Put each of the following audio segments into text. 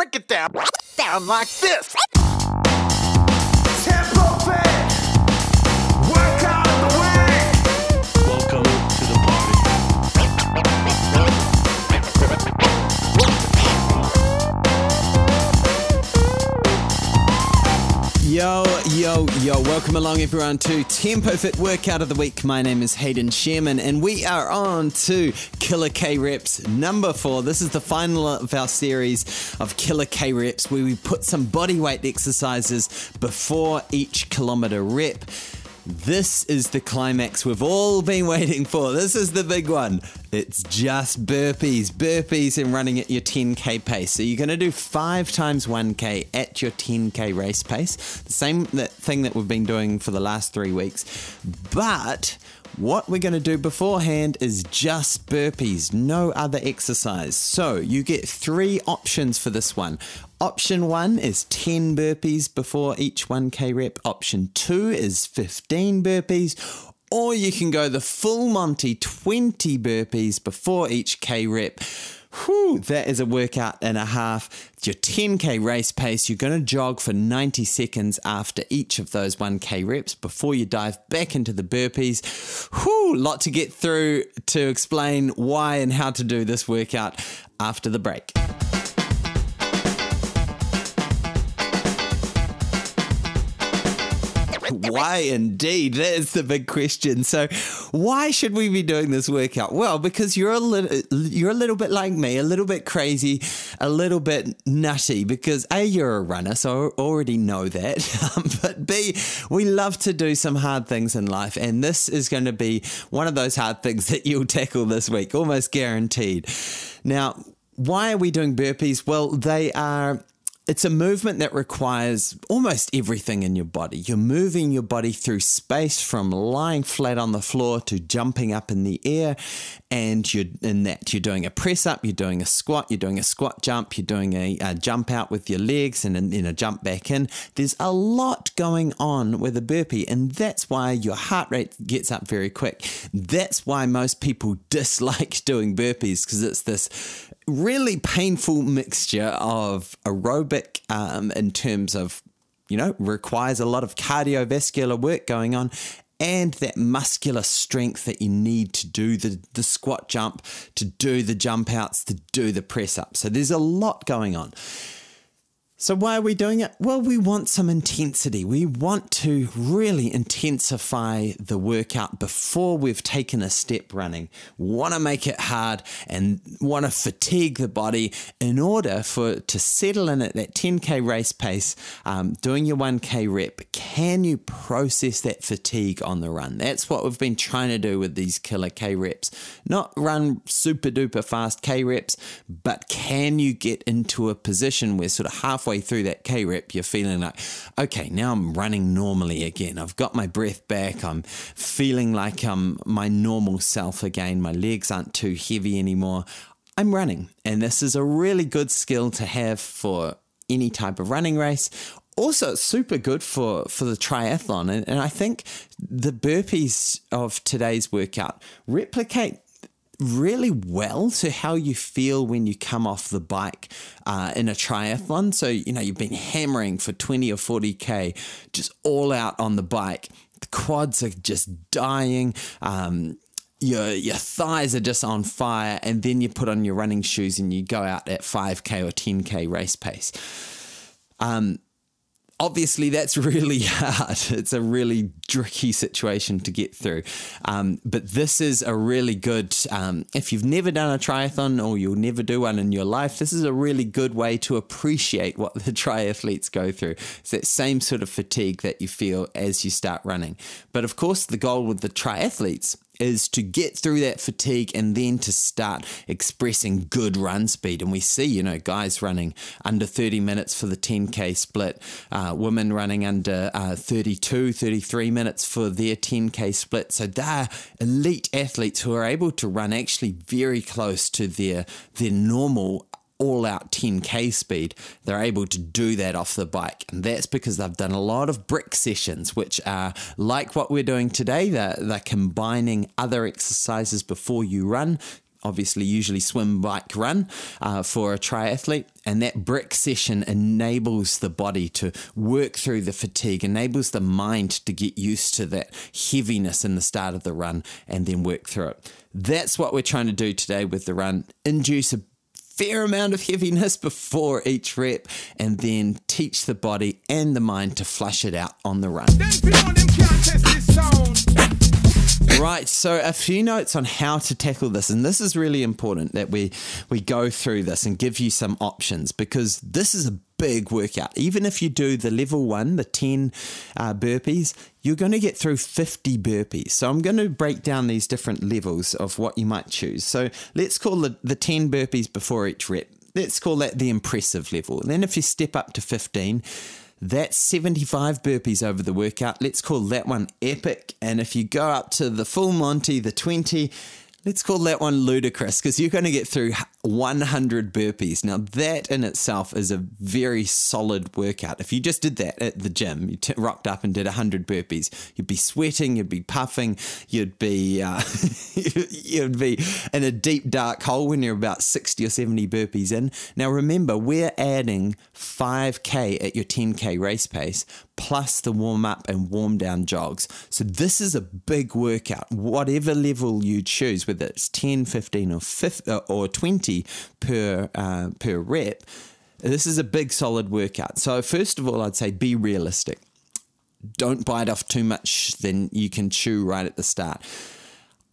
Break it down, down like this. Yo, yo, yo, welcome along everyone to Tempo Fit Workout of the Week. My name is Hayden Sherman and we are on to Killer K Reps number four. This is the final of our series of Killer K Reps where we put some body weight exercises before each kilometer rep. This is the climax we've all been waiting for. This is the big one. It's just burpees, burpees, and running at your 10k pace. So you're going to do five times 1k at your 10k race pace, the same thing that we've been doing for the last three weeks. But what we're going to do beforehand is just burpees, no other exercise. So you get three options for this one. Option one is 10 burpees before each 1k rep. Option two is 15 burpees. Or you can go the full Monty 20 burpees before each K rep. Whew, that is a workout and a half. Your 10k race pace. You're going to jog for 90 seconds after each of those 1k reps before you dive back into the burpees. Whew, lot to get through to explain why and how to do this workout after the break. Why indeed? That is the big question. So, why should we be doing this workout? Well, because you're a little, you're a little bit like me, a little bit crazy, a little bit nutty. Because a, you're a runner, so I already know that. Um, but b, we love to do some hard things in life, and this is going to be one of those hard things that you'll tackle this week, almost guaranteed. Now, why are we doing burpees? Well, they are it's a movement that requires almost everything in your body. You're moving your body through space from lying flat on the floor to jumping up in the air. And you're in that, you're doing a press up, you're doing a squat, you're doing a squat jump, you're doing a, a jump out with your legs and then a jump back in. There's a lot going on with a burpee, and that's why your heart rate gets up very quick. That's why most people dislike doing burpees because it's this really painful mixture of aerobic um, in terms of, you know, requires a lot of cardiovascular work going on and that muscular strength that you need to do the, the squat jump, to do the jump outs, to do the press up. So there's a lot going on. So, why are we doing it? Well, we want some intensity. We want to really intensify the workout before we've taken a step running. Want to make it hard and want to fatigue the body in order for to settle in at that 10k race pace, um, doing your 1k rep. Can you process that fatigue on the run? That's what we've been trying to do with these killer k reps. Not run super duper fast k reps, but can you get into a position where sort of halfway through that K rep, you're feeling like, okay, now I'm running normally again. I've got my breath back. I'm feeling like I'm my normal self again. My legs aren't too heavy anymore. I'm running. And this is a really good skill to have for any type of running race. Also, it's super good for, for the triathlon. And, and I think the burpees of today's workout replicate really well to how you feel when you come off the bike uh, in a triathlon. So, you know, you've been hammering for 20 or 40K, just all out on the bike. The quads are just dying. Um, your your thighs are just on fire, and then you put on your running shoes and you go out at 5k or 10k race pace. Um, obviously that's really hard. It's a really tricky situation to get through. Um, but this is a really good, um, if you've never done a triathlon or you'll never do one in your life, this is a really good way to appreciate what the triathletes go through. It's that same sort of fatigue that you feel as you start running. But of course, the goal with the triathletes is to get through that fatigue and then to start expressing good run speed. And we see, you know, guys running under 30 minutes for the 10K split, uh, women running under uh, 32, 33 minutes for their 10K split. So they're elite athletes who are able to run actually very close to their, their normal all out 10k speed, they're able to do that off the bike. And that's because they've done a lot of brick sessions, which are like what we're doing today. They're, they're combining other exercises before you run. obviously, usually swim, bike, run uh, for a triathlete. And that brick session enables the body to work through the fatigue, enables the mind to get used to that heaviness in the start of the run and then work through it. That's what we're trying to do today with the run. Induce a fair amount of heaviness before each rep and then teach the body and the mind to flush it out on the run. Them people, them can't test this sound. Right, so a few notes on how to tackle this, and this is really important that we we go through this and give you some options because this is a big workout. Even if you do the level one, the ten uh, burpees, you're going to get through fifty burpees. So I'm going to break down these different levels of what you might choose. So let's call the the ten burpees before each rep. Let's call that the impressive level. Then if you step up to fifteen. That's 75 burpees over the workout. Let's call that one epic. And if you go up to the full Monty, the 20, let's call that one ludicrous because you're going to get through 100 burpees. Now, that in itself is a very solid workout. If you just did that at the gym, you t- rocked up and did 100 burpees, you'd be sweating, you'd be puffing, you'd be uh, you'd be in a deep dark hole when you're about 60 or 70 burpees in. Now, remember, we're adding 5k at your 10k race pace plus the warm up and warm down jogs. So this is a big workout. Whatever level you choose, whether it's 10, 15 or 50, or 20 per uh, per rep, this is a big solid workout. So first of all, I'd say be realistic. Don't bite off too much than you can chew right at the start.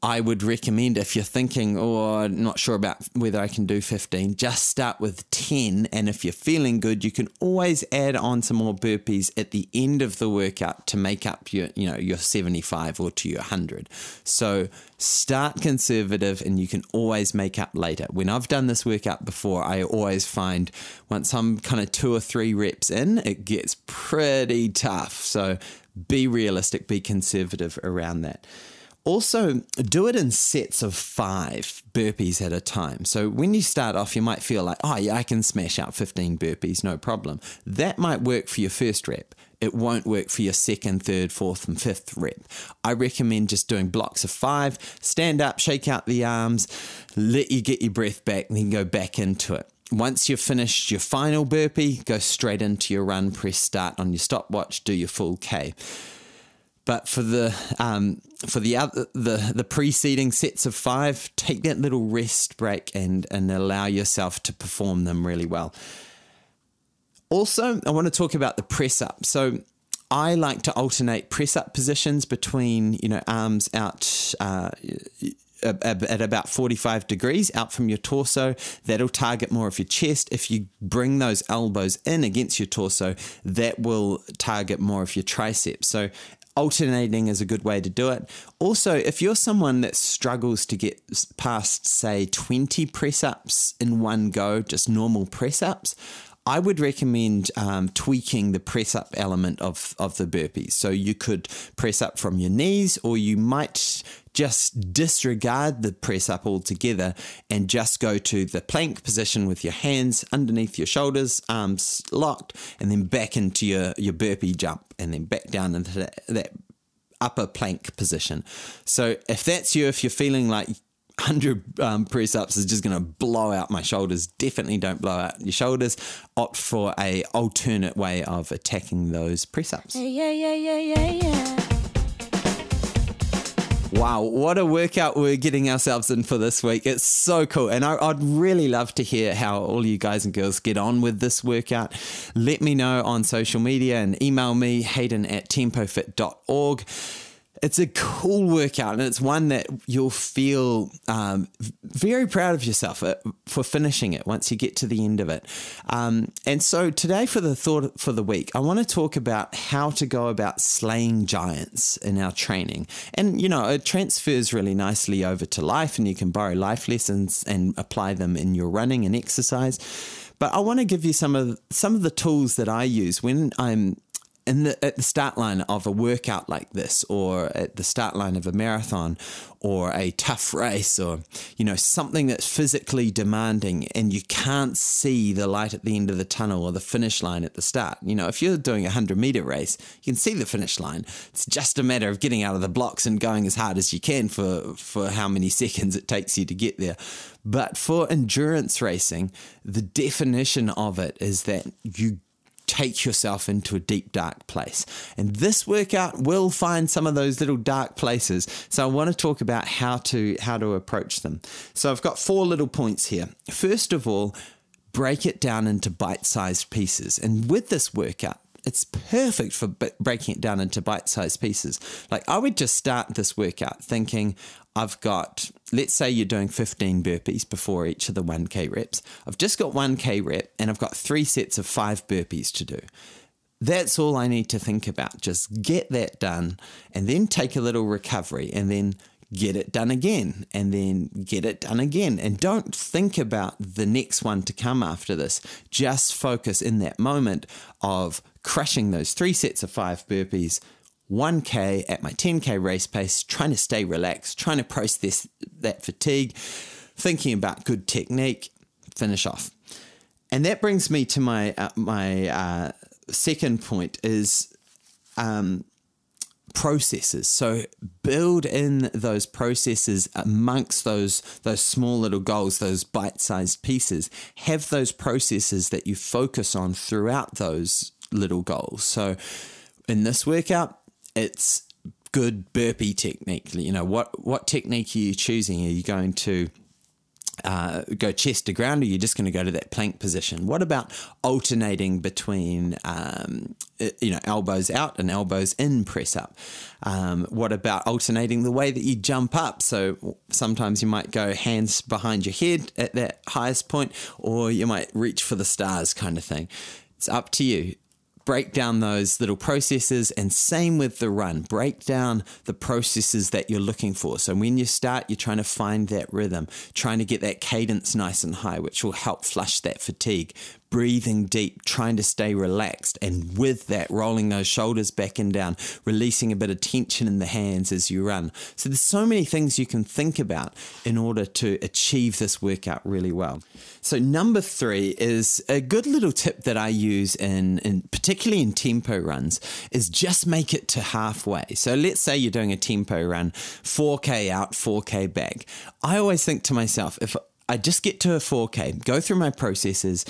I would recommend if you're thinking, oh, not sure about whether I can do 15, just start with 10. And if you're feeling good, you can always add on some more burpees at the end of the workout to make up your, you know, your 75 or to your 100. So start conservative and you can always make up later. When I've done this workout before, I always find once I'm kind of two or three reps in, it gets pretty tough. So be realistic, be conservative around that. Also, do it in sets of five burpees at a time. So when you start off, you might feel like, oh, yeah, I can smash out 15 burpees, no problem. That might work for your first rep. It won't work for your second, third, fourth, and fifth rep. I recommend just doing blocks of five, stand up, shake out the arms, let you get your breath back, and then go back into it. Once you've finished your final burpee, go straight into your run, press start on your stopwatch, do your full K. But for the um, for the other the the preceding sets of five, take that little rest break and and allow yourself to perform them really well. Also, I want to talk about the press up. So I like to alternate press up positions between you know arms out. Uh, at about 45 degrees out from your torso. That'll target more of your chest. If you bring those elbows in against your torso, that will target more of your triceps. So alternating is a good way to do it. Also, if you're someone that struggles to get past, say, 20 press ups in one go, just normal press ups, I would recommend um, tweaking the press up element of, of the burpees. So you could press up from your knees, or you might just disregard the press up altogether and just go to the plank position with your hands underneath your shoulders, arms locked, and then back into your, your burpee jump, and then back down into that, that upper plank position. So if that's you, if you're feeling like 100 um, press ups is just going to blow out my shoulders. Definitely don't blow out your shoulders. Opt for a alternate way of attacking those press ups. Yeah, yeah, yeah, yeah, yeah. Wow, what a workout we're getting ourselves in for this week. It's so cool. And I, would really love to hear how all you guys and girls get on with this workout. Let me know on social media and email me, hayden at tempofit.org it's a cool workout and it's one that you'll feel um, very proud of yourself for finishing it once you get to the end of it. Um, and so today, for the thought for the week, I want to talk about how to go about slaying giants in our training. And you know, it transfers really nicely over to life, and you can borrow life lessons and apply them in your running and exercise. But I want to give you some of some of the tools that I use when I'm in the at the start line of a workout like this, or at the start line of a marathon, or a tough race, or you know something that's physically demanding, and you can't see the light at the end of the tunnel or the finish line at the start. You know, if you're doing a hundred meter race, you can see the finish line. It's just a matter of getting out of the blocks and going as hard as you can for for how many seconds it takes you to get there. But for endurance racing, the definition of it is that you take yourself into a deep, dark place. And this workout will find some of those little dark places. So I want to talk about how to how to approach them. So I've got four little points here. First of all, break it down into bite-sized pieces. And with this workout, it's perfect for breaking it down into bite-sized pieces. Like I would just start this workout thinking I've got, let's say you're doing 15 burpees before each of the 1K reps. I've just got 1K rep and I've got three sets of five burpees to do. That's all I need to think about. Just get that done and then take a little recovery and then get it done again and then get it done again. And don't think about the next one to come after this. Just focus in that moment of crushing those three sets of five burpees 1K at my 10K race pace, trying to stay relaxed, trying to process that fatigue, thinking about good technique, finish off. And that brings me to my uh, my uh, second point is um, processes. So build in those processes amongst those those small little goals, those bite-sized pieces. Have those processes that you focus on throughout those little goals. So in this workout, it's good burpee technique. You know, what what technique are you choosing? Are you going to uh, go chest to ground, or you're just going to go to that plank position? What about alternating between, um, you know, elbows out and elbows in press up? Um, what about alternating the way that you jump up? So sometimes you might go hands behind your head at that highest point, or you might reach for the stars kind of thing. It's up to you break down those little processes and same with the run. Break down the processes that you're looking for. So when you start you're trying to find that rhythm trying to get that cadence nice and high which will help flush that fatigue breathing deep trying to stay relaxed and with that rolling those shoulders back and down releasing a bit of tension in the hands as you run so there's so many things you can think about in order to achieve this workout really well so number three is a good little tip that I use in, in particularly in tempo runs is just make it to halfway. So let's say you're doing a tempo run, 4K out, 4K back. I always think to myself, if I just get to a 4K, go through my processes,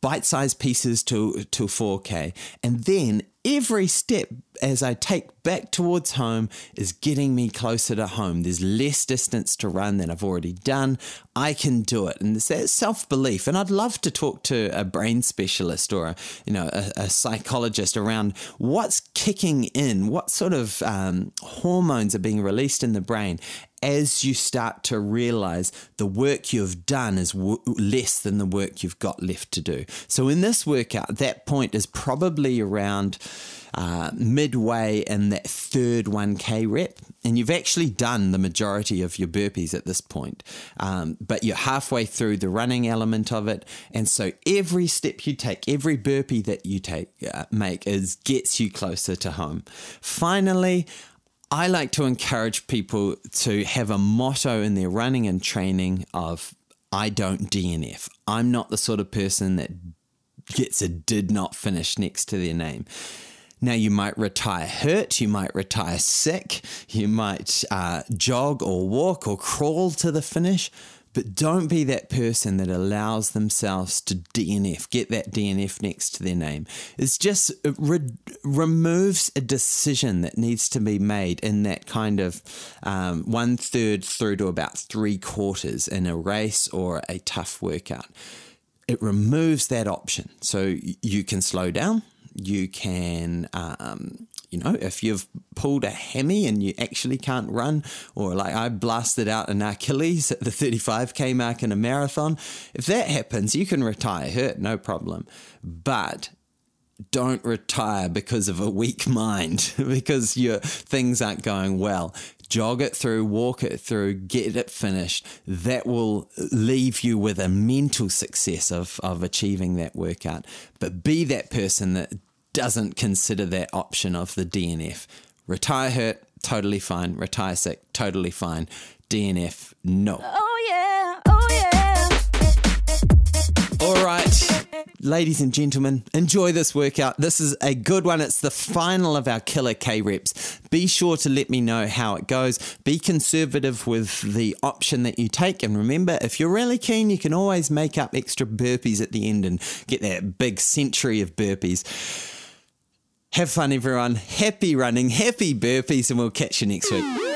bite-sized pieces to to 4K, and then every step as I take back towards home is getting me closer to home. There's less distance to run than I've already done. I can do it. And it's that self belief. And I'd love to talk to a brain specialist or a, you know, a, a psychologist around what's kicking in, what sort of um, hormones are being released in the brain as you start to realize the work you've done is w- less than the work you've got left to do. So, in this workout, that point is probably around uh, midway in that third 1K rep, and you've actually done the majority of your burpees at this point, um, but you're halfway through the running element of it, and so every step you take, every burpee that you take uh, make is gets you closer to home. Finally, I like to encourage people to have a motto in their running and training of I don't DNF. I'm not the sort of person that gets a did not finish next to their name. Now, you might retire hurt, you might retire sick, you might uh, jog or walk or crawl to the finish, but don't be that person that allows themselves to DNF, get that DNF next to their name. It's just it re- removes a decision that needs to be made in that kind of um, one third through to about three quarters in a race or a tough workout. It removes that option. So you can slow down, you can um, you know, if you've pulled a hammy and you actually can't run, or like I blasted out an Achilles at the 35k mark in a marathon, if that happens, you can retire hurt, no problem. But don't retire because of a weak mind, because your things aren't going well. Jog it through, walk it through, get it finished. That will leave you with a mental success of, of achieving that workout. But be that person that doesn't consider that option of the DNF. Retire hurt, totally fine. Retire sick, totally fine. DNF, no. Oh yeah, oh yeah. Ladies and gentlemen, enjoy this workout. This is a good one. It's the final of our killer K reps. Be sure to let me know how it goes. Be conservative with the option that you take. And remember, if you're really keen, you can always make up extra burpees at the end and get that big century of burpees. Have fun, everyone. Happy running, happy burpees, and we'll catch you next week.